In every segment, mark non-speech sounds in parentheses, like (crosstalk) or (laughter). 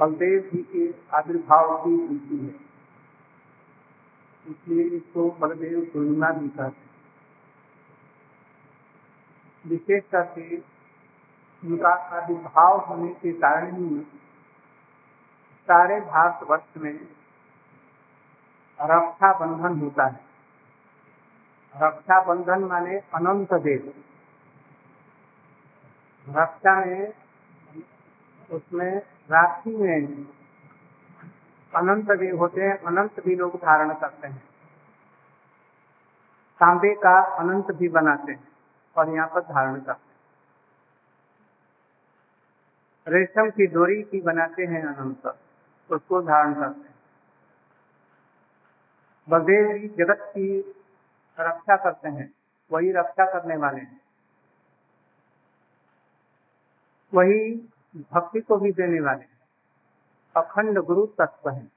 बलदेव जी के आविर्भाव की तिथि है। इसलिए इसको बलदेव पूर्णिमा भी कहते हैं। विशेष करके उनका आविर्भाव होने के कारण ही सारे भारतवर्ष में रक्षा बंधन होता है। रक्षा बंधन माने अनंत देव। रक्षा में उसमें राशि में अनंत भी होते हैं, अनंत भी लोग धारण करते हैं। तांबे का अनंत भी बनाते हैं और यहाँ पर धारण करते हैं। रेशम की डोरी की बनाते हैं अनंत, उसको धारण करते हैं। जी जगत की रक्षा करते हैं, वही रक्षा करने वाले हैं। वही भक्ति को भी देने वाले अखंड गुरु तत्व है।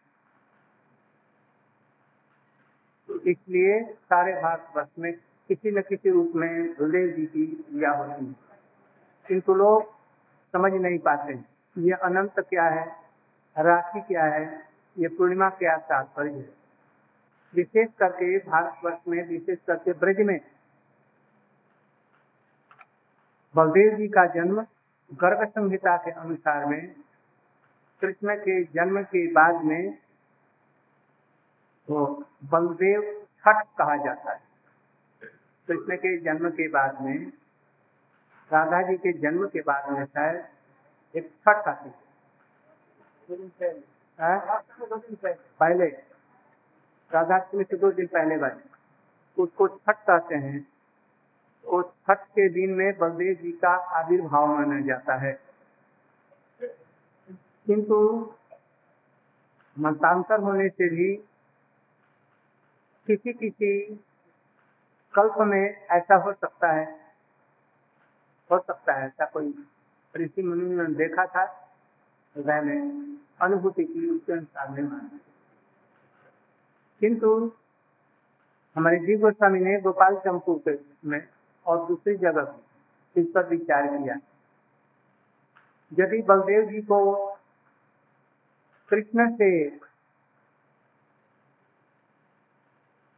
इसलिए सारे भारतवर्ष में किसी न किसी रूप में गुरुदेव जी की क्रिया होती है। किंतु लोग समझ नहीं पाते ये अनंत क्या है, राशि क्या है, ये पूर्णिमा क्या तात्पर्य है। विशेष करके भारतवर्ष में, विशेष करके ब्रज में। बलदेव जी का जन्म गर्भ संहिता के अनुसार में, कृष्ण के जन्म के बाद में तो बलदेव छठ कहा जाता है। कृष्ण के जन्म के बाद में राधा जी के जन्म के बाद में शायद एक छठ आती है। पहले राधाष्टमी से दो दिन पहले वाले। उसको छठ कहते हैं। उस छठ के दिन में बलदेव जी का आविर्भाव माना जाता है। किंतु मतांतर होने से भी किसी किसी कल्प में ऐसा हो सकता है, हो सकता है। ऐसा कोई ऋषि मुनि ने देखा था मैंने अनुभूति की उसके अनुसार में माना। किंतु हमारे जीव गोस्वामी ने गोपाल चंपू के में और दूसरी जगह इस पर विचार किया। यदि बलदेव जी को कृष्ण से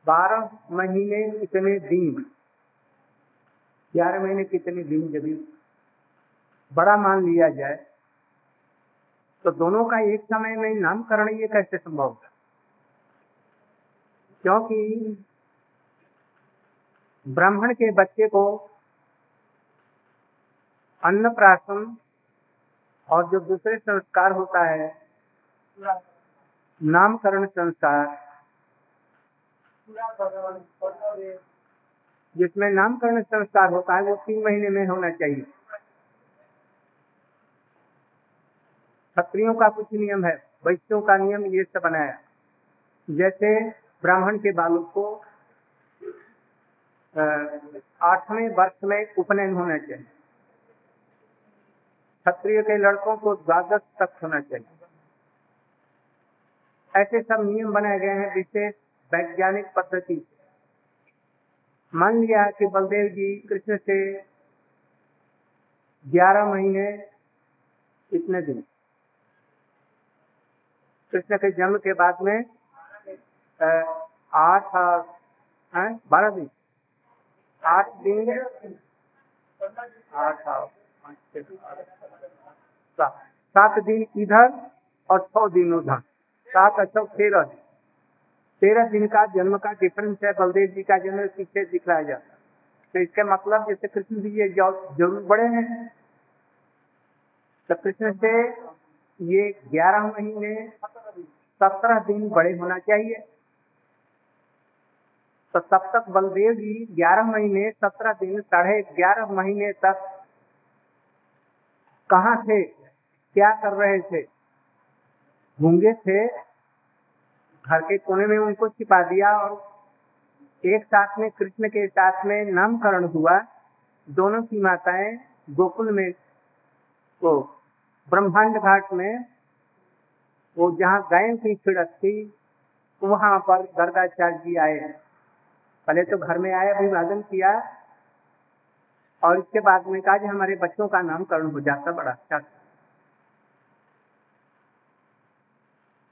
बारह महीने कितने दिन, ग्यारह महीने कितने दिन यदि बड़ा मान लिया जाए तो दोनों का एक समय में नामकरण ये कैसे संभव है क्योंकि ब्राह्मण के बच्चे को अन्न प्राशन और जो दूसरे संस्कार होता है, नामकरण संस्कार, जिसमें नामकरण संस्कार होता है, वो तीन महीने में होना चाहिए। क्षत्रियों का कुछ नियम है, वैश्यों का नियम ये सब बनाया। जैसे ब्राह्मण के बालक को आठवें वर्ष में उपनयन होना चाहिए। क्षत्रिय के लड़कों को द्वादश तक होना चाहिए। ऐसे सब नियम बनाए गए हैं विशेष वैज्ञानिक पद्धति। मान लिया कि बलदेव जी कृष्ण से ग्यारह महीने इतने दिन। कृष्ण के जन्म के बाद में आठ बारह दिन। आठ दिन आठ सात। दिन इधर और छह दिन उधर। सात अच्छा तेरह दिन। तेरह दिन का जन्म का डिफरेंस है, बलदेव जी का जन्म पीछे दिखलाया जाता तो इसका मतलब जैसे कृष्ण जी ये ज़रूर बड़े हैं। तो कृष्ण से ये ग्यारह महीने, सत्रह दिन बड़े होना चाहिए। तो तब तक बलदेव जी ग्यारह महीने, सत्रह दिन, साढ़े ग्यारह महीने तक कहाँ थे? क्या कर रहे थे? गूँगे थे। घर के कोने में उनको छिपा दिया और एक साथ में, कृष्ण के साथ में नामकरण हुआ। दोनों की माताएँ गोकुल में, वो ब्रह्मांड घाट में, वो जहाँ गायों की छिड़क थी, वहाँ पर गर्गाचार्य जी आए। पहले तो घर में आए, अभिवादन किया और इसके बाद में कहा हमारे बच्चों का नाम नामकरण हो जाता बड़ा अच्छा।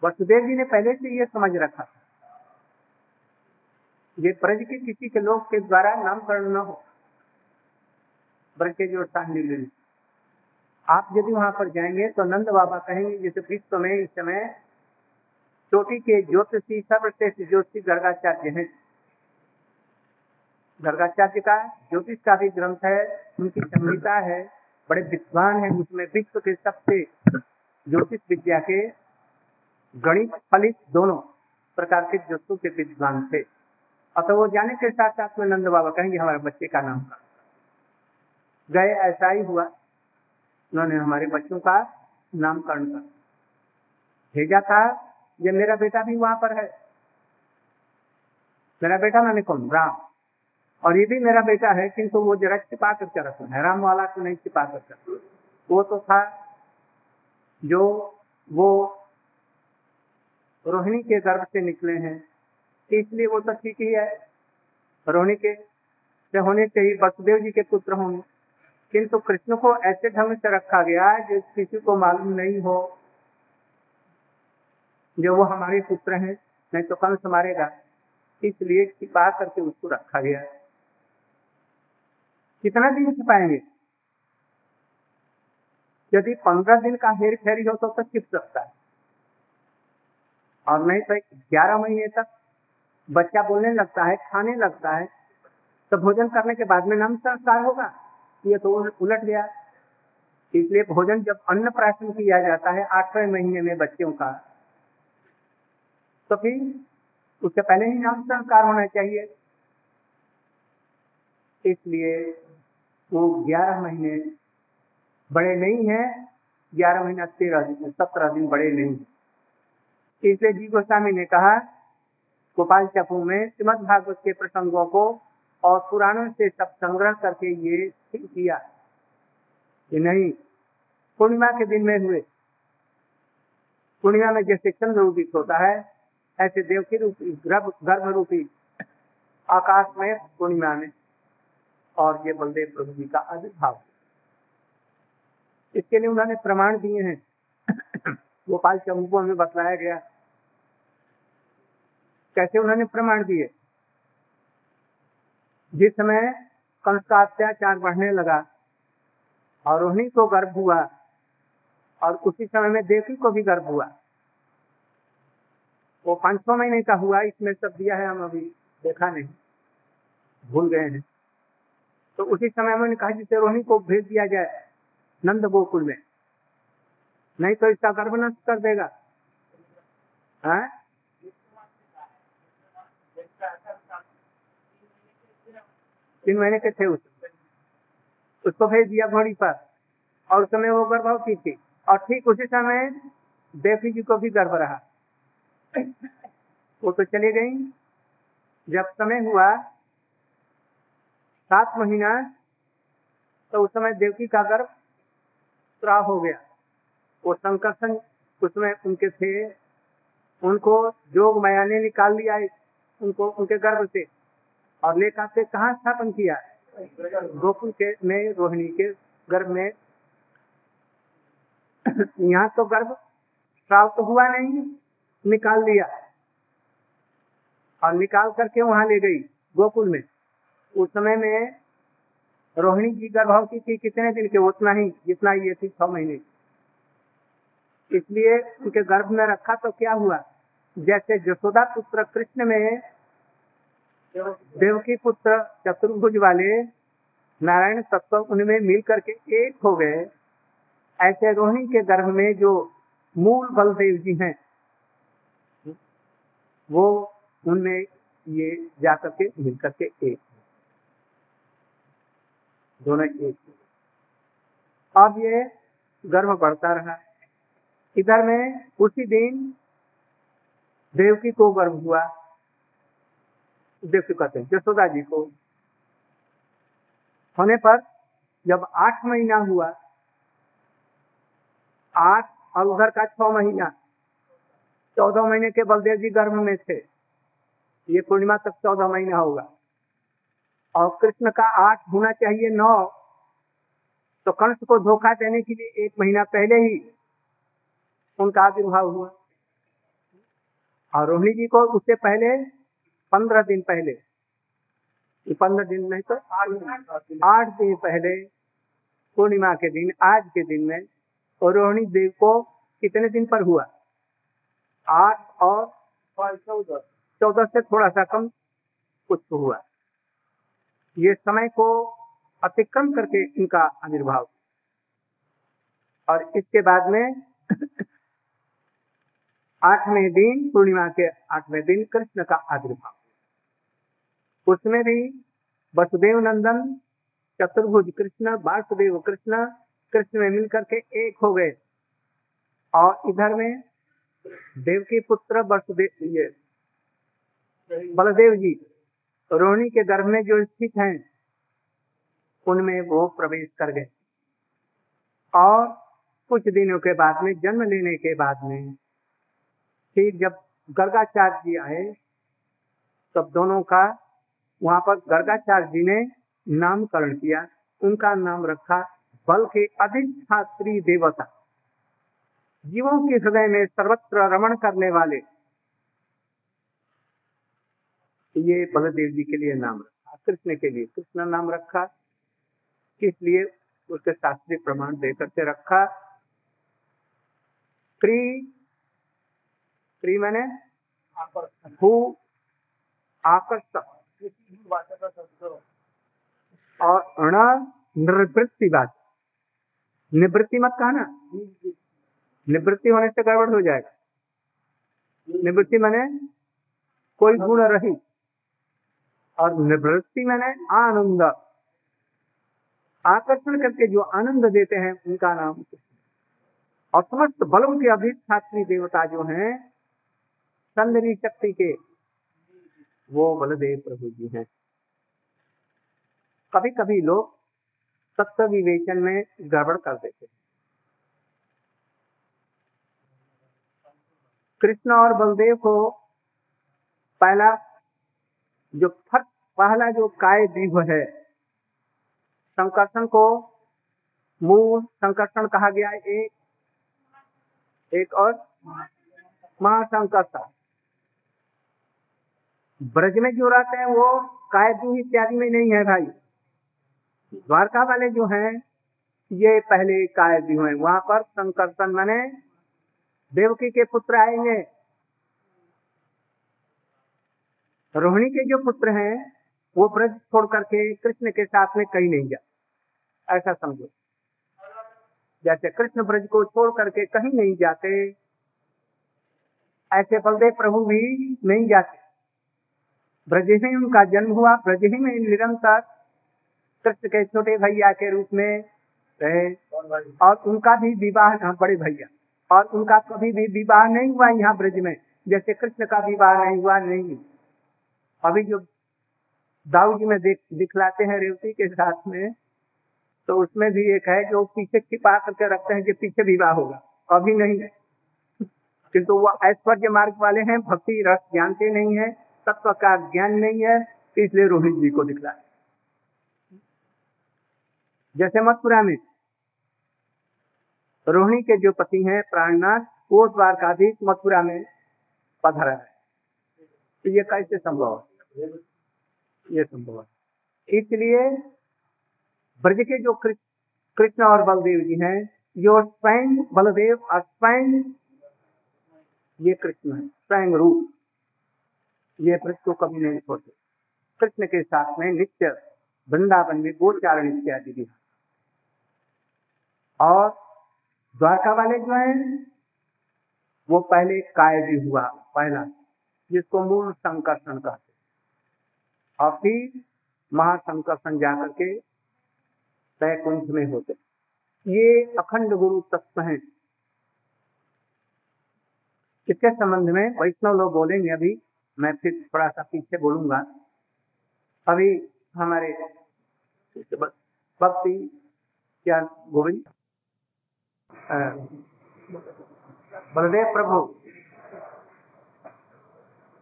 वसुदेव जी ने पहले से ये समझ रखा ये ब्रज के किसी के लोग के द्वारा नामकरण न हो। ब्रज के जो आप यदि वहाँ पर जाएँगे तो नंद बाबा कहेंगे जैसे विश्व में, इस समय चोटी के ज्योतिषी, सर्वश्रेष्ठ ज्योतिषी गर्गाचार्य हैं। गर्गाचार्य का ज्योतिष का भी ग्रंथ है, उनकी संहिता है, बड़े विद्वान है, उसमें विश्व के सबसे ज्योतिष विद्या के गणित, फलित दोनों प्रकार के ज्योतिषों के विद्वान थे। अतः वो जाने के साथ साथ में नंद बाबा कहेंगे, हमारे बच्चे का नाम गए, ऐसा ही हुआ। उन्होंने हमारे बच्चों का नामकरण कर भेजा था। ये मेरा बेटा भी वहाँ पर है। मेरा बेटा मैंने कौन? राम। और ये भी मेरा बेटा है, किंतु वो जरा छिपा करके रखा है। राम वाला तो नहीं छिपा कर वो तो था जो वो रोहिणी के गर्भ से निकले हैं। इसलिए वो तो ठीक ही है। रोहिणी के से होने ही वसुदेव जी के पुत्र होंगे। किंतु कृष्ण को ऐसे ढंग से रखा गया है जो किसी को मालूम नहीं हो जो वो हमारे पुत्र हैं, नहीं तो कंस मारेगा। इसलिए छिपा करके उसको रखा गया कितना दिन छिपाएँगे? यदि पंद्रह दिन का हेर फेरी हो तो, तो छिप सकता है। और नहीं तो ग्यारह महीने तक बच्चा बोलने लगता है खाने लगता है तो भोजन करने के बाद में नाम संस्कार होगा ये तो उलट गया। इसलिए भोजन जब अन्न प्राशन किया जाता है आठवें महीने में बच्चों का तो फिर उससे पहले ही नाम संस्कार होना चाहिए। इसलिए वो ग्यारह महीने बड़े नहीं है, ग्यारह महीना तेरह दिन सत्रह दिन बड़े नहीं है। इसलिए जी गोस्वामी ने कहा, गोपाल चपू में श्रीमद भागवत के प्रसंगों को और पुराणों से सब संग्रह करके ये किया। कि नहीं, पूर्णिमा के दिन में हुए। पूर्णिमा में जैसे चंद्र उदित होता है, ऐसे देवकी रूपी, गर्भ रूपी आकाश में पूर्णिमा में। और ये बलदेव प्रभु जी का आविर्भाव। इसके लिए उन्होंने प्रमाण दिए हैं। गोपाल चंबुओं में बतलाया गया। कैसे उन्होंने प्रमाण दिए? जिस समय कंस का अत्याचार बढ़ने लगा और उन्हीं को गर्भ हुआ और उसी समय में देवी को भी गर्भ हुआ। वो पाँच सौ महीने का हुआ, इसमें सब दिया है, हम अभी देखा नहीं, भूल गए हैं। तो उसी समय मैंने कहा जिसे रोहिणी को भेज दिया जाए नंद गोकुल में। नहीं तो इसका गर्भ नष्ट कर देगा। है? तीन महीने के थे उस। उसको भेज दिया घोड़ी पर। और उस समय वो गर्भवती थी। और ठीक उसी समय देवी जी को भी गर्भ रहा। वो तो चले गई। जब समय हुआ सात महीना तो उस समय देवकी का गर्भ श्राव हो गया। वो संकर्षण उसमें उनके थे। उनको जोग माया ने निकाल लिया उनको, उनके गर्भ से। और लेकर से कहा स्थापन किया गोकुल के में, रोहिणी के गर्भ में। (clears throat) यहाँ तो गर्भ श्राव तो हुआ नहीं, निकाल लिया। और निकाल करके वहाँ ले गई गोकुल में। उस समय में रोहिणी जी गर्भवती थी कितने दिन के, उतना ही, जितना ये थी छह महीने। इसलिए उनके गर्भ में रखा तो क्या हुआ? जैसे जसोदा पुत्र कृष्ण में देवकी पुत्र चतुर्भुज वाले नारायण तत्व उनमें मिल करके एक हो गए। ऐसे रोहिणी के गर्भ में जो मूल बलदेव जी हैं, वो उनमें ये जाकर के मिल करके एक। दोनों एक अब ये गर्भ बढ़ता रहा इधर में उसी दिन देवकी को गर्भ हुआ। देवकी कहते हैं जसोदा जी को। होने पर जब आठ महीना हुआ, आठ और उधर का छह महीना, चौदह महीने के बलदेव जी गर्भ में थे। ये पूर्णिमा तक चौदह महीना होगा। और कृष्ण का आठ होना चाहिए नौ तो कंस को धोखा देने के लिए एक महीना पहले ही उनका आविर्भाव हुआ। और रोहिणी जी को उससे पहले पंद्रह दिन पहले पंद्रह दिन नहीं तो आठ दिन पहले पूर्णिमा के दिन आज के दिन में और रोहिणी देव को कितने दिन पर हुआ? आठ और चौदह। चौदह से थोड़ा सा कम कुछ हुआ। ये समय को अतिक्रम करके इनका आविर्भाव। और इसके बाद में (laughs) आठवें दिन, पूर्णिमा के आठवें दिन कृष्ण का आविर्भाव। उसमें भी वसुदेव नंदन, चतुर्भुज कृष्ण, वासुदेव कृष्ण कृष्ण में मिलकर के एक हो गए। और इधर में देव के पुत्र वसुदेव ये बलदेव जी रोहिणी के गर्भ में जो स्थित हैं, उनमें वो प्रवेश कर गए। और कुछ दिनों के बाद में, जन्म लेने के बाद में फिर जब गर्गाचार्य जी आए, तब दोनों का वहाँ पर गर्गाचार्य जी ने नामकरण किया। उनका नाम रखा बल के अधिष्ठात्री देवता। जीवों के हृदय में सर्वत्र रमण करने वाले ये बलदेव जी के लिए नाम रखा कृष्ण के लिए। कृष्ण नाम रखा किस लिए? उसके शास्त्रीय प्रमाण देकर के रखा। क्री क्री मैंने भू आकर्ष और अण निवृत्ति बात। निवृत्ति मत कहा ना निवृत्ति होने से गड़बड़ हो जाएगा। निवृत्ति मैंने कोई गुण रही और निवृत्ति मैंने आनंद, आकर्षण करके जो आनंद देते हैं, उनका नाम और समस्त बलों के अधिष्ठात्री देवता जो हैं सौंदर्य शक्ति के, वो बलदेव प्रभु जी हैं। कभी कभी लोग तत्व विवेचन में गड़बड़ कर देते हैं। कृष्ण और बलदेव को पहला जो फट, पहला जो काय दीव है, संकर्षण को मूल संकर्षण कहा गया है, एक एक और महासंकर्षण। ब्रज में जो रहते हैं वो कायदू इत्यादि में नहीं है भाई। द्वारका वाले जो हैं, ये पहले कायदी हुए वहाँ पर संकर्षण, मैंने देवकी के पुत्र आएँगे। रोहिणी के जो पुत्र हैं, वो ब्रज छोड़ करके कृष्ण के साथ में कहीं नहीं जा। ऐसा समझो। जैसे कृष्ण ब्रज को छोड़ करके कहीं नहीं जाते, ऐसे बलदेव प्रभु भी नहीं जाते। ब्रज ही उनका जन्म हुआ, ब्रज ही में निरंतर कृष्ण के छोटे भैया के रूप में रहे। और उनका भी विवाह बड़े भैया। और उनका कभी भी विवाह नहीं हुआ यहाँ ब्रज में, जैसे कृष्ण का विवाह नहीं हुआ, नहीं। अभी जो दाऊ जी में देख, दिखलाते हैं रेवती के साथ में तो उसमें भी एक है जो पीछे छिपा करके रखते हैं कि पीछे विवाह होगा। अभी नहीं किंतु वो ऐश्वर्य मार्ग वाले हैं, भक्ति रस जानते नहीं है, तत्व का ज्ञान नहीं है, इसलिए रोहित जी को दिखला जैसे मथुरा में रोहिणी के जो पति हैं, प्राणनाथ, वो द्वारकाधीश मथुरा में पधरा है। तो ये कैसे संभव है? ये संभव है। इसलिए ब्रज के जो कृष्ण और बलदेव जी हैं जो स्वयं बलदेव और स्वयं ये कृष्ण है, स्वयं रूप। ये ब्रज को कभी नहीं छोड़ते। कृष्ण के साथ में नित्य वृंदावन में गोचारण इत्यादि भी और द्वारका वाले जो हैं, वो पहले कायदी हुआ, पहला, जिसको मूल संकर्षण कहते और फिर महासंकर्षण जाकर के वैकुंठ में होते ये अखंड गुरु तत्व हैं। इसके संबंध में वैष्णव लोग बोलेंगे अभी, मैं फिर थोड़ा सा पीछे बोलूँगा। अभी हमारे भक्ति क्या गोविंद? बलदेव प्रभु,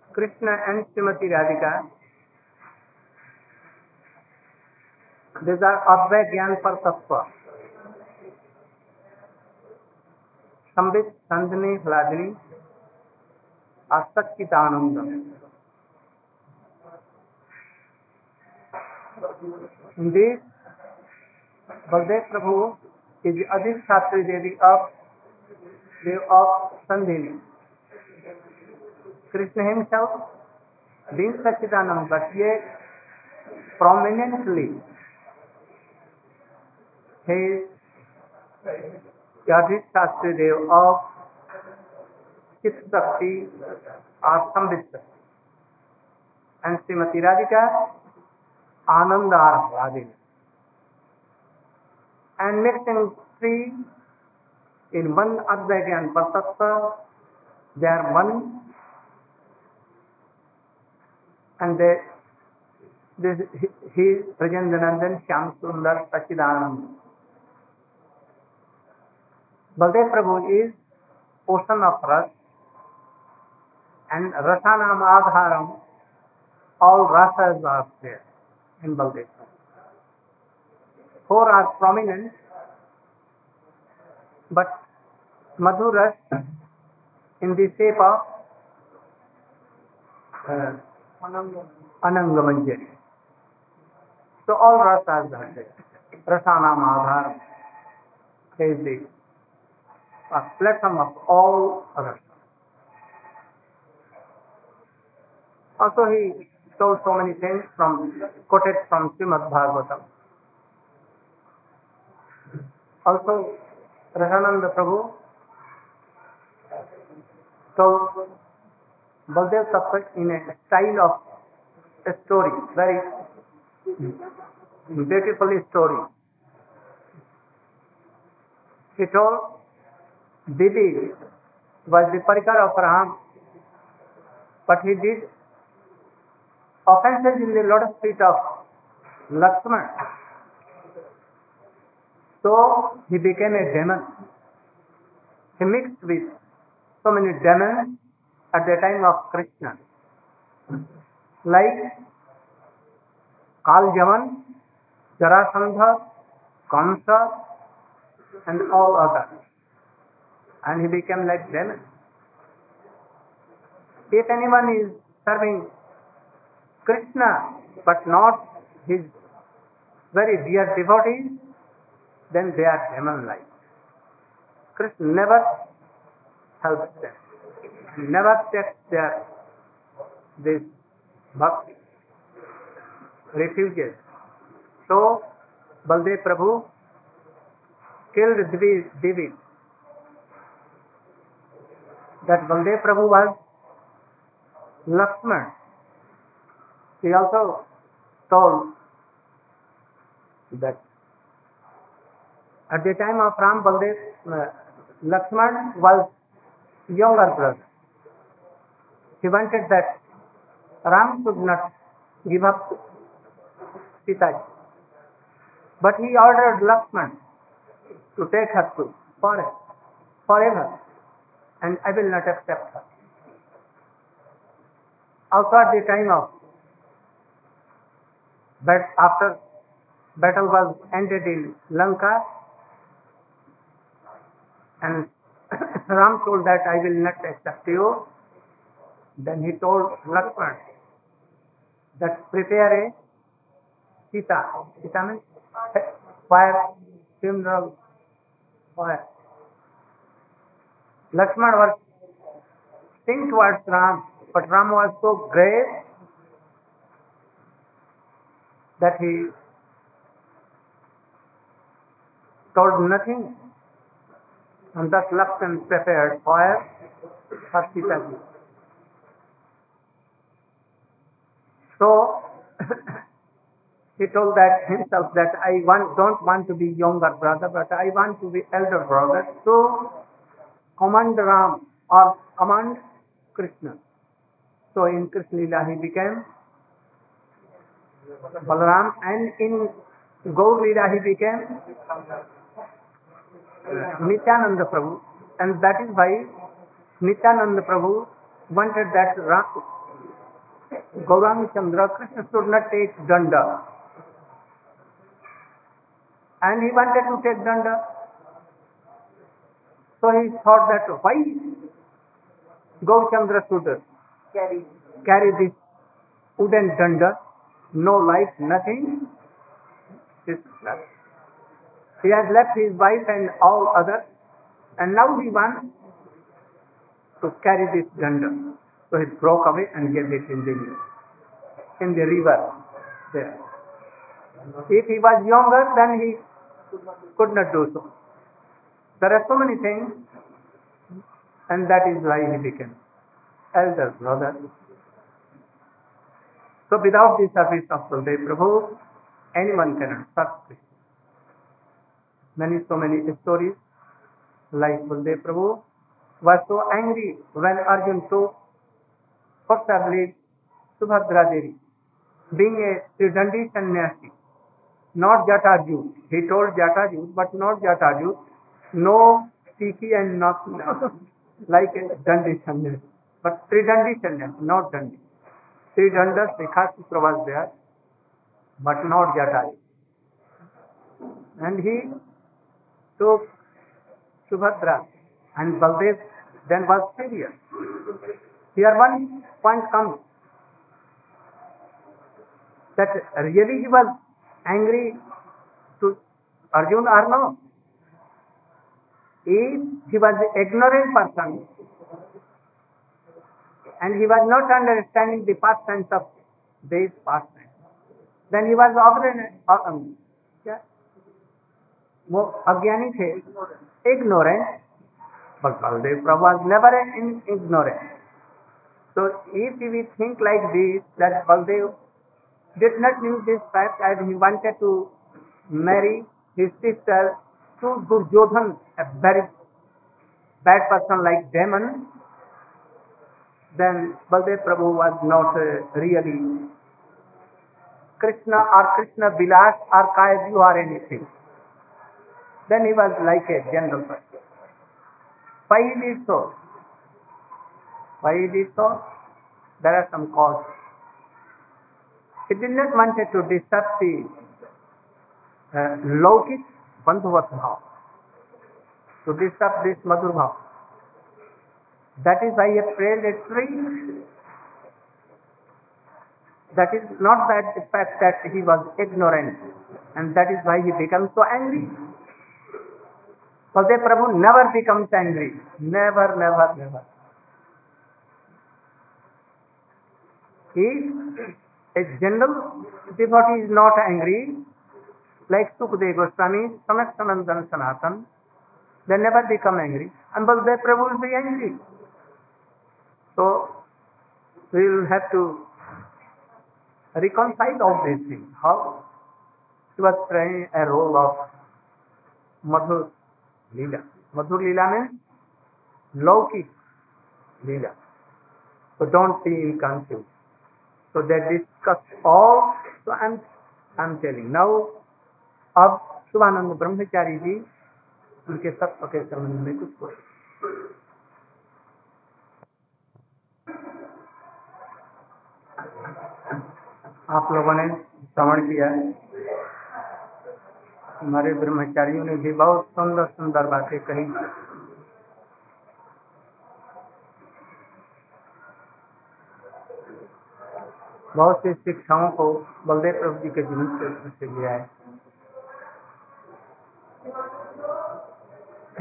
कृष्ण एंड श्रीमती राधिका दिस ज्ञान पर तत्व संबित संदनी लाजनी अशक्ति आनंद बलदेव प्रभु अधिक शास्त्री देवी ऑफ़ देव ऑफ़ संदिनी कृष्ण हिमसेल्फ दिन सचिदानंद बट प्रोमिनेंटली शास्त्री देव और Shrimati Radhika Anand are and next in three in one अध्याय के अंतर्गत they are one. And they this he Brajendra Nandan Shyam Sundar Sachidanand Baldev Prabhu is ocean of rasa and Rasanam Adharam, all rasas are there in Baldev. Four are prominent, but Madhuras in the shape of uh, Anangamanjari. So all rasas are there. Rasanam Adharam is the platform of all rasas. Also he told so many things from quoted from Srimad Bhagavatam. Also Rahananda Prabhu told Baldev Tattva in a style of a story, very beautiful story. He told Didi was the parikar of Ram, but he did offenses in the lotus feet of Lakshman. So he became a demon. He mixed with so many demons at the time of Krishna. Like Kaljavan, Jarasandha, Kamsa, and all others. And he became like demon. If anyone is serving Krishna, but not his very dear devotees, then they are demon-like. Krishna never helps them, never takes their this bhakti, refuges. So, Baldev Prabhu killed Devi. That Baldev Prabhu was Lakshman, he also told that at the time of Ram Baldev, uh, Lakshman was younger brother. He wanted that Ram should not give up Sita. But he ordered Lakshman to take her to forest forever and I will not accept her. At the time of but after battle was ended in Lanka, and Ram told that I will not accept you, then he told Lakshman that prepare a Sita. Sita means fire, funeral, fire. Lakshman was sing towards Ram, but Ram was so grave that he told nothing and thus left and prepared for Sitaji. So (coughs) he told that himself that I want, don't want to be younger brother, but I want to be elder brother. So command Ram or command Krishna. So in Krishna Lila he became Balaram and in Gaur Lila he became Nityananda Prabhu and that is why Nityananda Prabhu wanted that Ram, Gauranga Chandra Krishna should not take danda and he wanted to take danda so he thought that why Gaurchandra Sudar carry carry this wooden danda, no life, nothing. This nothing. He has left his wife and all others, and now he wants to carry this danda. So he broke away and gave it in the in the river there. If he was younger, then he could not do so. There are so many things, and that is why he became elder brother. So without the service of Baldev Prabhu, anyone cannot serve. Many, so many stories, like Baldev Prabhu was so angry when Arjun took forcibly Subhadra Devi, being a Tridandi sannyasi, not Jataju. He told Jataju, but not Jataju. No Tiki and not like a Dandi sannyasi. But Tridandi sannyasi, not Dandi. Tridanda Sikhasitra was there, but not Jataju. And he took Subhadra and Baldev then was serious. Here one point comes that really he was angry to Arjun or no? If he was an ignorant person and he was not understanding the past tense of these past tense, then he was ignorant. Um, क्या वो अज्ञानी थे ignorant but Baldev Prabhu was never an ignorant. So if we think like this, that Baldev did not knew this fact and he wanted to marry his sister to Duryodhan, a very bad person like Demon, then Baldev Prabhu was not uh, really Krishna or Krishna Vilas or Kayaju or anything. Then he was like a general person. Why it so? Why it so? There are some causes. He did not wanted to disturb the uh, Lokik Bandhuvat Bhav, to disturb this Madhur Bhav. That is why he prayed a tree. That is not that the fact that he was ignorant and that is why he becomes so angry. Baldev Prabhu never becomes angry. Never, never, never. If a general devotee is not angry, like Sukdev Goswami, Sanak Sanandan Sanatan, they never become angry. And Baldev Prabhu will be angry. So, we will have to reconcile all these things. How? He was playing a role of Madhur Leela. Madhur Leela means Lauki Leela. So don't be confused. So they discuss all. So I'm I'm telling now. अब शुभानंद ब्रह्मचारी जी उनके तत्व के संबंध में कुछ बोले। आप लोगों ने श्रवण किया है। हमारे ब्रह्मचारियों ने भी बहुत सुंदर सुंदर बातें कही। बहुत सी शिक्षाओं को बलदेव प्रभु जी के जीवन से, लिया है।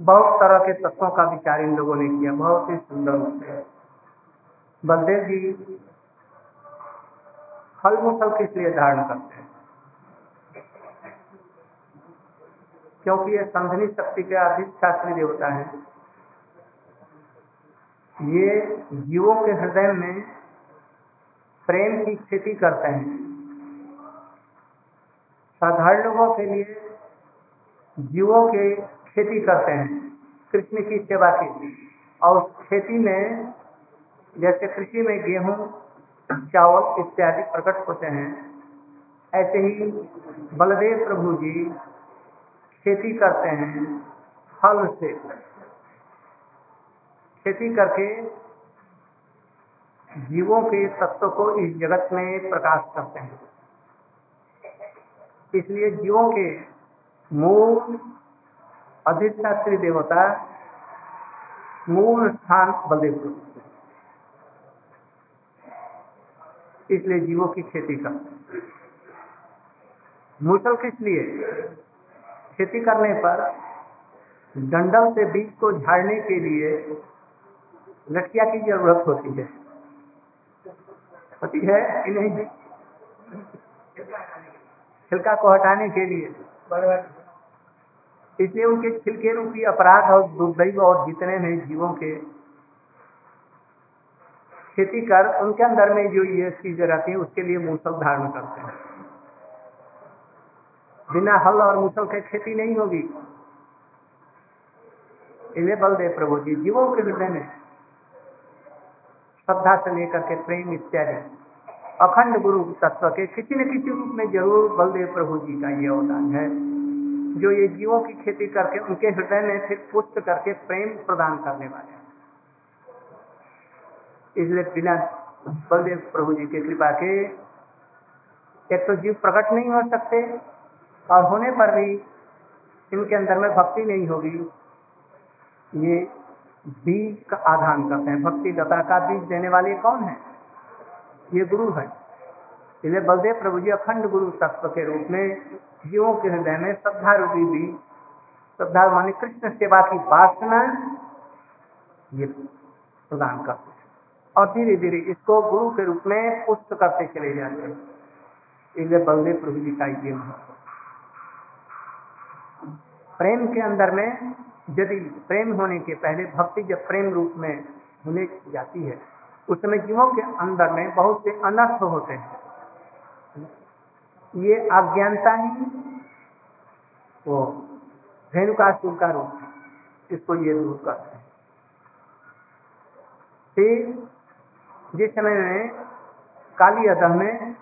बहुत तरह के तत्वों का विचार इन लोगों ने किया। बहुत ही सुंदर होते बलदेव जी फल मुसल किस लिए धारण करते हैं? क्योंकि ये संधनी शक्ति के अधिष्ठात्री देवता है। ये जीवों के हृदय में प्रेम की स्थिति करते हैं। साधारण लोगों के लिए जीवों के खेती करते हैं, कृष्ण की सेवा की और खेती में, जैसे कृषि में गेहूँ, चावल इत्यादि प्रकट होते हैं, ऐसे ही बलदेव प्रभु जी खेती करते हैं फल से। खेती करके जीवों के तत्व को इस जगत में प्रकाश करते हैं। इसलिए जीवों के मूल अधिष्ठात्री देवता मूल स्थान बलदेव प्रभु इसलिए जीवों की खेती करते मूसल किस लिए? खेती करने पर डंडल से बीज को झाड़ने के लिए लठिया की ज़रूरत होती है। होती है कि नहीं? छिलका को हटाने के लिए। इसलिए उनके छिलके रूपी अपराध और दुर्दैव और जितने नहीं जीवों के, खेती कर उनके अंदर में जो ये चीज़ें रहती है, उसके लिए मूसल धारण करते हैं। बिना हल और मूसल के खेती नहीं होगी। इन्हें बल दे प्रभु जी, जीवों के हृदय में श्रद्धा से लेकर के प्रेम इत्यादि, अखंड गुरु तत्व के किसी न किसी रूप में ज़रूर बलदेव प्रभु जी का ये अवदान है। जो ये जीवों की खेती करके, उनके हृदय में फिर पुष्ट करके प्रेम प्रदान करने वाले इसलिए बिना बलदेव प्रभु जी की कृपा के, एक तो जीव प्रकट नहीं हो सकते और होने पर भी इनके अंदर में भक्ति नहीं होगी। ये बीज का आधान करते हैं। भक्ति लता का बीज देने वाले कौन है? ये गुरु है। इसलिए बलदेव प्रभु जी अखंड गुरु तत्व के रूप में जीवों के हृदय में श्रद्धा रूपी भी श्रद्धा मानी कृष्ण सेवा की वासना ये प्रदान करते और धीरे धीरे इसको गुरु के रूप में पुष्ट करते चले जाते हैं। इसलिए बलदेव प्रभु जी का ये महत्व। प्रेम के अंदर में यदि प्रेम होने के पहले भक्ति जब प्रेम रूप में होने जाती है, उस समय जीवों के अंदर में बहुत से अनर्थ होते हैं। ये अज्ञानता ही वो रेणुकासुर का रूप है। इसको ये दूर करते हैं। फिर जिस समय में काली अदह में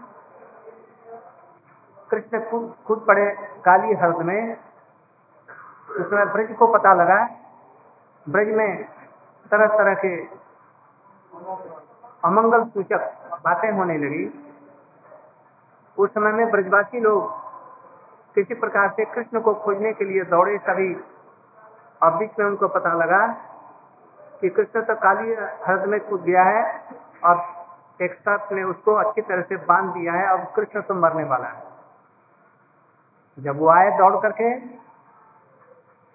कृष्ण खुद खुद पड़े काली हर्द में उसमें ब्रज को पता लगा। ब्रज में तरह तरह के अमंगल सूचक बातें होने लगी। उस समय में ब्रजवासी लोग किसी प्रकार से कृष्ण को खोजने के लिए दौड़े सभी। और बीच में उनको पता लगा कि कृष्ण तो काली हृदय में कूद गया है और एक साथ ने उसको अच्छी तरह से बाँध दिया है। अब कृष्ण तो मरने वाला है। जब वो आए दौड़ करके,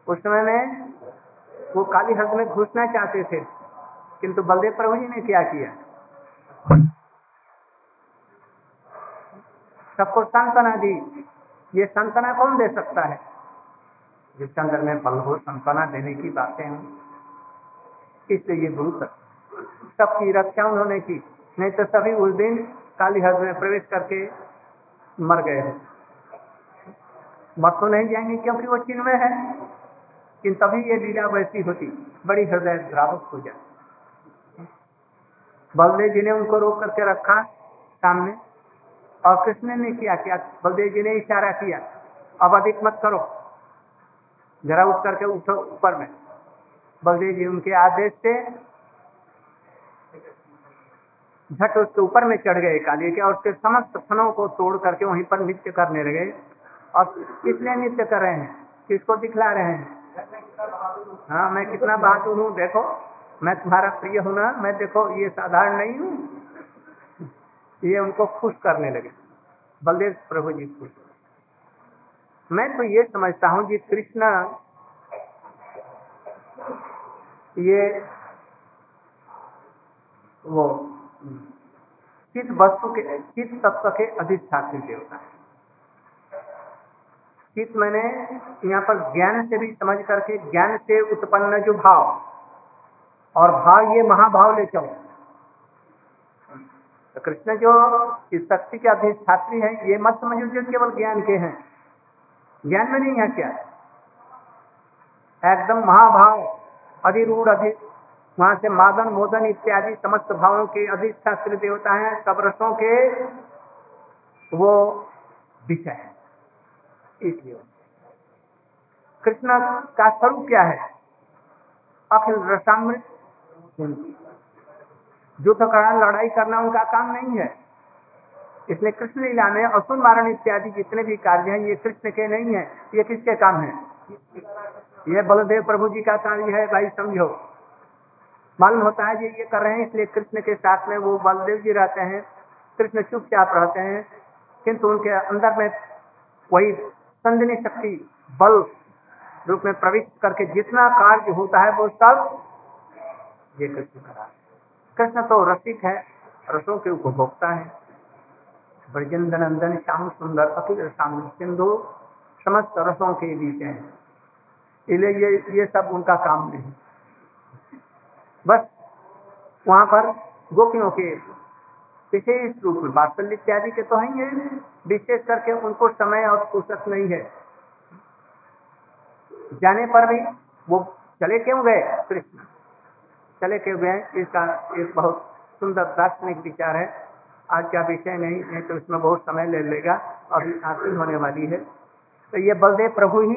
उस समय में वो काली हृदय में घुसना चाहते थे, किंतु बलदेव प्रभु जी ने क्या किया? सबको संतना दी। ये संतना कौन दे सकता है? जिसके अंदर में बल हो संतना देने की बातें हों। इसलिए ये गुरु सबकी रक्षा उन्होंने की। नहीं तो सभी उस दिन काली हद में प्रवेश करके मर गए हैं। मर तो नहीं जाएँगे क्योंकि वो चिन्ह में है। किंतु तभी ये लीला वैसी होती। बड़ी हृदय द्रावक हो जाए बलदेव जी ने उनको रोक करके रखा सामने। और कृष्ण ने क्या किया? बलदेव जी ने इशारा किया, अब अधिक मत करो। जरा उठ करके उठो ऊपर में। बलदेव जी उनके आदेश से झट उसके ऊपर में चढ़ गए काली के और उसके समस्त फनों को तोड़ करके वहीं पर नृत्य करने लगे। और इसलिए नृत्य कर रहे हैं? किसको दिखला रहे हैं? हाँ मैं कितना बहादुर हूँ, देखो। मैं तुम्हारा प्रिय हूँ ना, मैं देखो, ये साधारण नहीं हूँ। ये उनको खुश करने लगे। बलदेव प्रभु जी खुश मैं तो ये समझता हूँ जी कृष्ण ये वो चित वस्तु के चित तत्व के अधिष्ठात्री देवता है। चित मैंने यहाँ पर ज्ञान से भी समझ करके, ज्ञान से उत्पन्न जो भाव, और भाव ये महाभाव ले चलो तो कृष्ण जो इस शक्ति के अधिष्ठात्री है, ये मत समझो जो केवल ज्ञान के हैं। ज्ञान में नहीं है क्या? एकदम महाभाव, अधिरूढ़, अधि, वहाँ से मादन, मोदन इत्यादि समस्त भावों के अधिष्ठात्र देवता है, सब रसों के वो विषय है। इसलिए कृष्ण का स्वरूप क्या है? अखिल रसामृत। युद्ध करना, लड़ाई करना उनका काम नहीं है। इसलिए कृष्ण लीला में असुर मारण इत्यादि जितने भी कार्य हैं, ये कृष्ण के नहीं है, ये किसके काम है? ये बलदेव प्रभु जी का कार्य है, भाई समझो। मालूम होता है जी ये कर रहे हैं, इसलिए कृष्ण के साथ में वो बलदेव जी रहते हैं, कृष्ण चुपचाप रहते हैं, किंतु उनके अंदर में वही संजनी शक्ति, बल रूप में प्रविष्ट करके जितना कार्य होता है वो सब ये कृष्ण करा कृष्ण तो रसिक है, रसों के उपभोक्ता है। ब्रजेंद्र नंदन श्याम सुंदर अखिल सिंधु, समस्त रसों के बीच है। इसलिए ये ये सब उनका काम नहीं। बस वहाँ पर गोपियों के विशेष रूप में वात्सल्य इत्यादि के तो है, विशेष करके उनको समय और फुर्सत नहीं है। जाने पर भी वो चले क्यों गए कृष्ण? चले क्यों गए। इसका एक बहुत सुंदर दार्शनिक विचार है। आज का विषय नहीं है तो इसमें बहुत समय ले लेगा। अभी शांति होने वाली है। तो ये बलदेव प्रभु ही,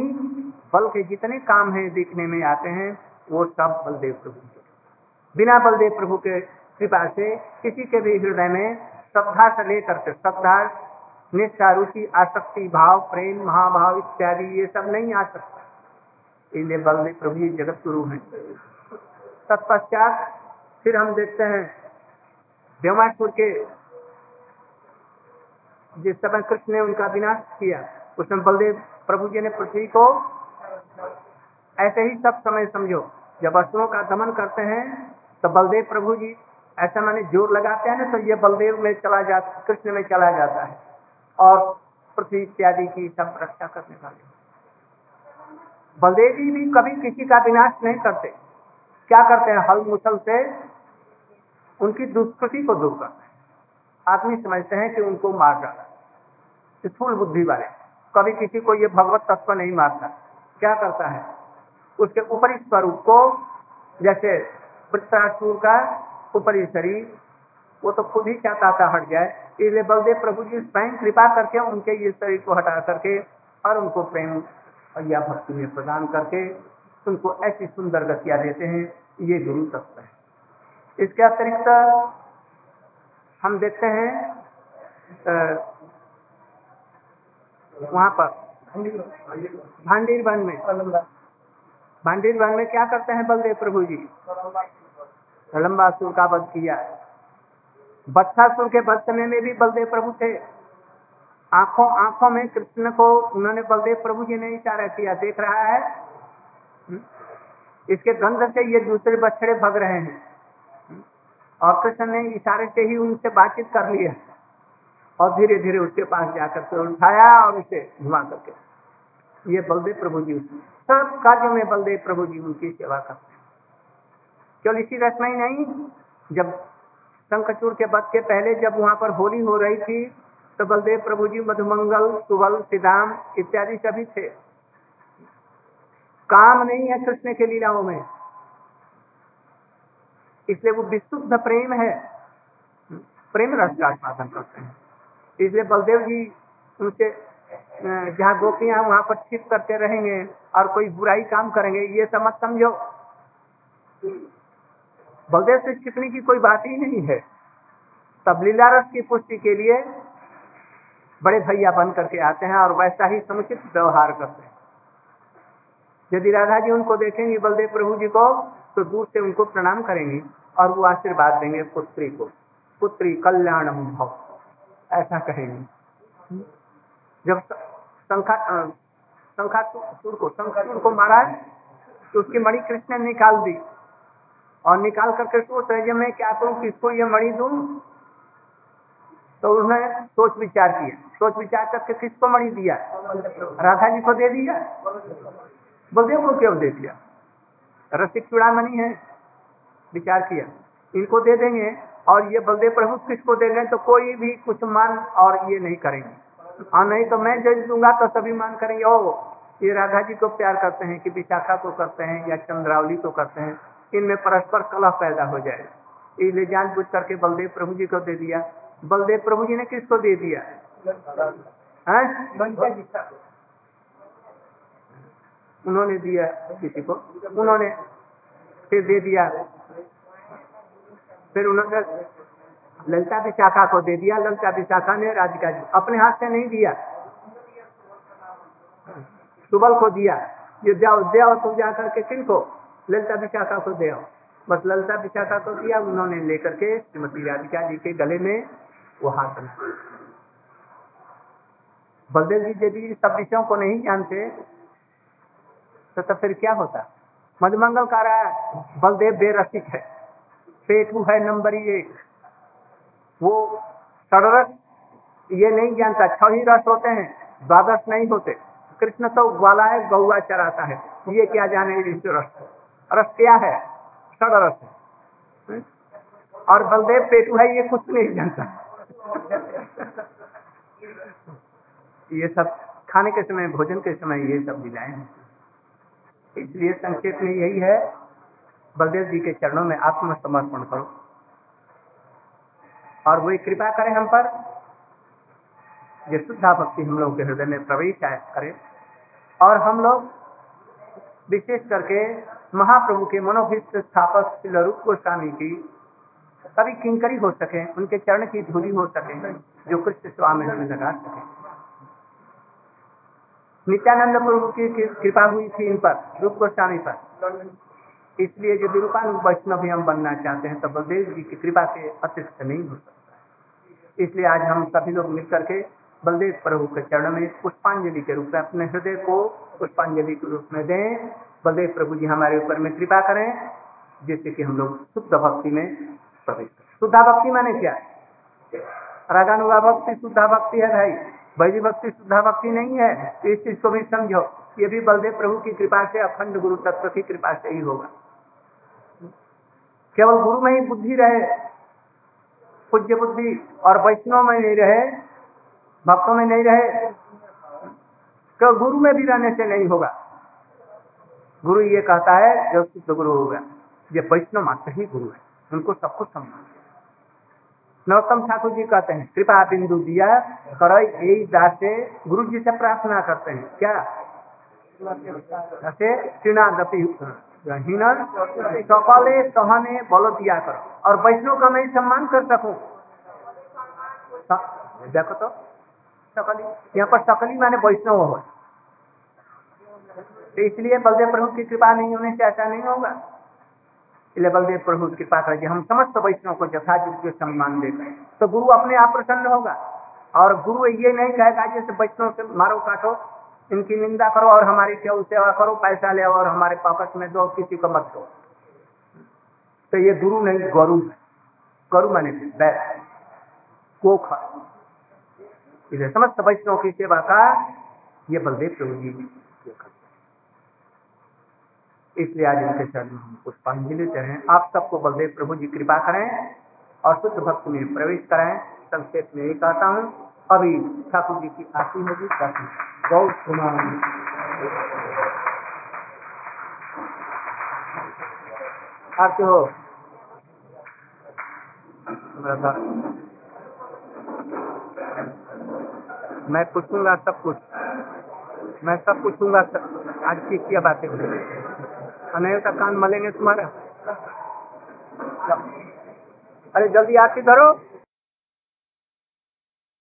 बल के जितने काम हैं दिखने में आते हैं, वो सब बलदेव प्रभु के। बिना बलदेव प्रभु के कृपा से किसी के भी हृदय में श्रद्धा से लेकर के श्रद्धा, निष्ठा, रुचि, आसक्ति, भाव, प्रेम, महाभाव इत्यादि ये सब नहीं आ सकता। इसलिए बलदेव प्रभु जगत गुरु हैं। तत्पश्चात फिर हम देखते हैं देवासुर के जिस समय कृष्ण ने उनका विनाश किया उसमें बलदेव प्रभु जी ने पृथ्वी को ऐसे ही सब समय समझो। जब असुरों का दमन करते हैं तो बलदेव प्रभु जी ऐसा मैंने ज़ोर लगाते हैं ना तो ये बलदेव में चला जाता कृष्ण में चला जाता है और पृथ्वी इत्यादि की सब रक्षा करने वाले। बलदेव जी भी कभी किसी का विनाश नहीं करते। क्या करते हैं? हल मुसल से उनकी दुष्कृति को दूर करते हैं। आदमी समझते हैं कि उनको मार डाला। स्थूल बुद्धि वाले। कभी किसी को ये भगवत तत्व नहीं मारता। क्या करता है? उसके ऊपरी स्वरूप को, जैसे वृत्तासुर का ऊपरी शरीर, वो तो खुद ही चाहता था हट जाए इसलिए बलदेव प्रभु जी स्वयं कृपा करके उनके ये शरीर को हटा करके और उनको प्रेम और या भक्ति में प्रदान करके उनको ऐसी सुंदर गतियाँ देते हैं, ये गुरु तत्व है। इसके अतिरिक्त हम देखते हैं वहाँ पर भांडीर वन में। भांडीर वन में क्या करते हैं बलदेव प्रभु जी? लंबासुर का वध किया बत्सासुर के समय में भी बलदेव प्रभु थे। आँखों आँखों में कृष्ण को, उन्होंने बलदेव प्रभु जी ने इशारा किया, देख रहा है? इसके गंध से ये दूसरे बछड़े भग रहे हैं। और कृष्ण ने इशारे से ही उनसे बातचीत कर लिया और धीरे धीरे उसके पास जाकर के उठाया और उसे घुमा करके। ये बलदेव प्रभु जी सब कार्यों में बलदेव प्रभु जी उनकी सेवा करते हैं। केवल इसी रचना ही नहीं, जब शंखचूर के बद के पहले जब वहाँ पर होली हो रही थी तो बलदेव प्रभु जी मधुमंगल सुबल सिदाम इत्यादि सभी थे। काम नहीं है कृष्ण के लीलाओं में। इसलिए वो विशुद्ध प्रेम है। प्रेम रस का आस्वादन करते हैं। इसलिए बलदेव जी उनसे जहाँ गोपियाँ वहाँ पर छिप करते रहेंगे और कोई बुराई काम करेंगे, ये समझ समझो। बलदेव से छिपने की कोई बात ही नहीं है। तब लीला रस की पुष्टि के लिए बड़े भैया बन करके आते हैं और वैसा ही समुचित व्यवहार करते हैं। यदि राधा जी उनको देखेंगे, बलदेव प्रभु जी को तो दूर से उनको प्रणाम करेंगे और वो आशीर्वाद देंगे पुत्री को। पुत्री कल्याण भव। ऐसा कहेंगे। जब शंखा शंखासुर को शंखासुर को मारा तो उसकी मणि कृष्ण ने निकाल दी। और निकाल करके सोच रहे मैं क्या करूँ, किसको ये मणि दू? तो उसने सोच विचार किया। सोच विचार करके किसको मणि दिया? राधा जी को दे दिया। बलदेव को क्यों दे दिया? रसिक चूड़ामणि है विचार किया। इनको दे देंगे और ये बलदेव प्रभु किसको देंगे तो कोई भी कुछ मान और ये नहीं करेंगे। और नहीं तो मैं जज दूँगा तो सभी मान करेंगे। ओ ये राधा जी को प्यार करते हैं कि विशाखा को करते हैं या चंद्रावली को करते हैं इनमें परस्पर कलह पैदा हो जाए। इसलिए जान बुझ करके बलदेव प्रभु जी को दे दिया। बलदेव प्रभु जी ने किसको दे दिया? है? उन्होंने दिया किसी को। उन्होंने फिर दे दिया फिर उन्होंने ललिता विशाखा को दे दिया। ललिता विशाखा ने राधिका जी अपने हाथ से नहीं दिया। सुबल को दिया। ये जाओ दे तुम जा करके किन को ललिता विशाखा को दे बस ललिता विशाखा को दिया। उन्होंने लेकर के श्रीमती राधिका जी के गले में वो हाथ बलदेव जी, यदि सब विषयों को नहीं जानते तो तब फिर क्या होता? मधुमंगल का रहा बलदेव बेरसिक है। पेटू है, नंबर एक वो षडरस ये नहीं जानता। छह ही रस होते हैं, द्वादश नहीं होते। कृष्ण तो ग्वाला है गौआ चराता है। ये क्या जाने इस रस रस क्या है? षडरस है। और बलदेव पेटू है, ये कुछ नहीं जानता। ये सब खाने के समय, भोजन के समय ये सब लीलाएँ हैं। इसलिए संक्षेप में यही है, बलदेव जी के चरणों में आत्मसमर्पण करो। और वही कृपा करें हम पर, ये शुद्धा भक्ति हम लोग के हृदय में प्रवेश करे। और हम लोग विशेष करके महाप्रभु के मनोभिष्ट स्थापक श्री रूप गोस्वामी की कभी किंकरी हो सके, उनके चरण की धूली हो सके, जो कृष्ण स्वामी में लगा सके। नित्यानंद प्रभु की कृपा हुई थी इन पर, रूप गोस्वामी पर। इसलिए जो विरूपान वैष्णव हम बनना चाहते हैं तो बलदेव जी की कृपा से अतिरिक्त नहीं हो सकता। इसलिए आज हम सभी लोग मिलकर के बलदेव प्रभु के चरण में पुष्पांजलि के रूप में अपने हृदय को पुष्पांजलि के रूप में दें। बलदेव प्रभु जी हमारे ऊपर में कृपा करें, जिससे कि हम लोग शुद्ध भक्ति में प्रवेश करें। शुद्धा भक्ति माने क्या? रागानुगा भक्ति, शुद्धा भक्ति है भाई। वैदिक भक्ति, शुद्धा भक्ति नहीं है इस चीज़ को भी समझो ये भी बलदेव प्रभु की कृपा से, अखंड गुरु तत्व की कृपा से ही होगा। केवल गुरु में ही बुद्धि रहे, पूज्य बुद्धि और वैष्णव में नहीं रहे, भक्तों में नहीं रहे केवल गुरु में भी रहने से नहीं होगा। गुरु ये कहता है, जो शुद्ध गुरु होगा, ये वैष्णव मात्र ही गुरु है, उनको सब कुछ सम्मान नरोत्तम ठाकुर जी कहते हैं, कृपा बिंदु दिया कर दासे गुरु जी से प्रार्थना करते हैं। क्या? श्रीनादपि सकले सहने बल दिया करो और वैष्णव का मैं सम्मान कर सकूँ। देखो तो सकली, यहाँ पर सकली माने वैष्णव हो। तो इसलिए बलदेव प्रभु की कृपा नहीं होने से ऐसा नहीं होगा। इसलिए बलदेव प्रभु कृपा करेंगे हम समस्त वैष्णव को यथाचित सम्मान दे तो गुरु अपने आप प्रसन्न होगा और गुरु ये नहीं कहेगा जैसे वैष्णव से मारो काटो इनकी निंदा करो और हमारी केवल सेवा करो पैसा ले और हमारे पॉकेट में दो किसी को मत दो तो ये गुरु नहीं गरु गरु मैंने समस्त वैष्णव की सेवा का ये बलदेव प्रभु जी इसलिए आज इनके चरण में हम पुष्पांजलि चढ़े आप सबको बलदेव प्रभु जी कृपा करें और शुद्ध भक्ति में प्रवेश कराएँ। संक्षेप में यही कहता हूँ, अभी ठाकुर जी की आरती होगी गौ कुमार आरती हो। मैं पूछूँगा सब कुछ। मैं सब पूछूँगा आज की क्या बातें अनिल का कान मलेंगे तुम्हारा। अरे जल्दी आके धरो।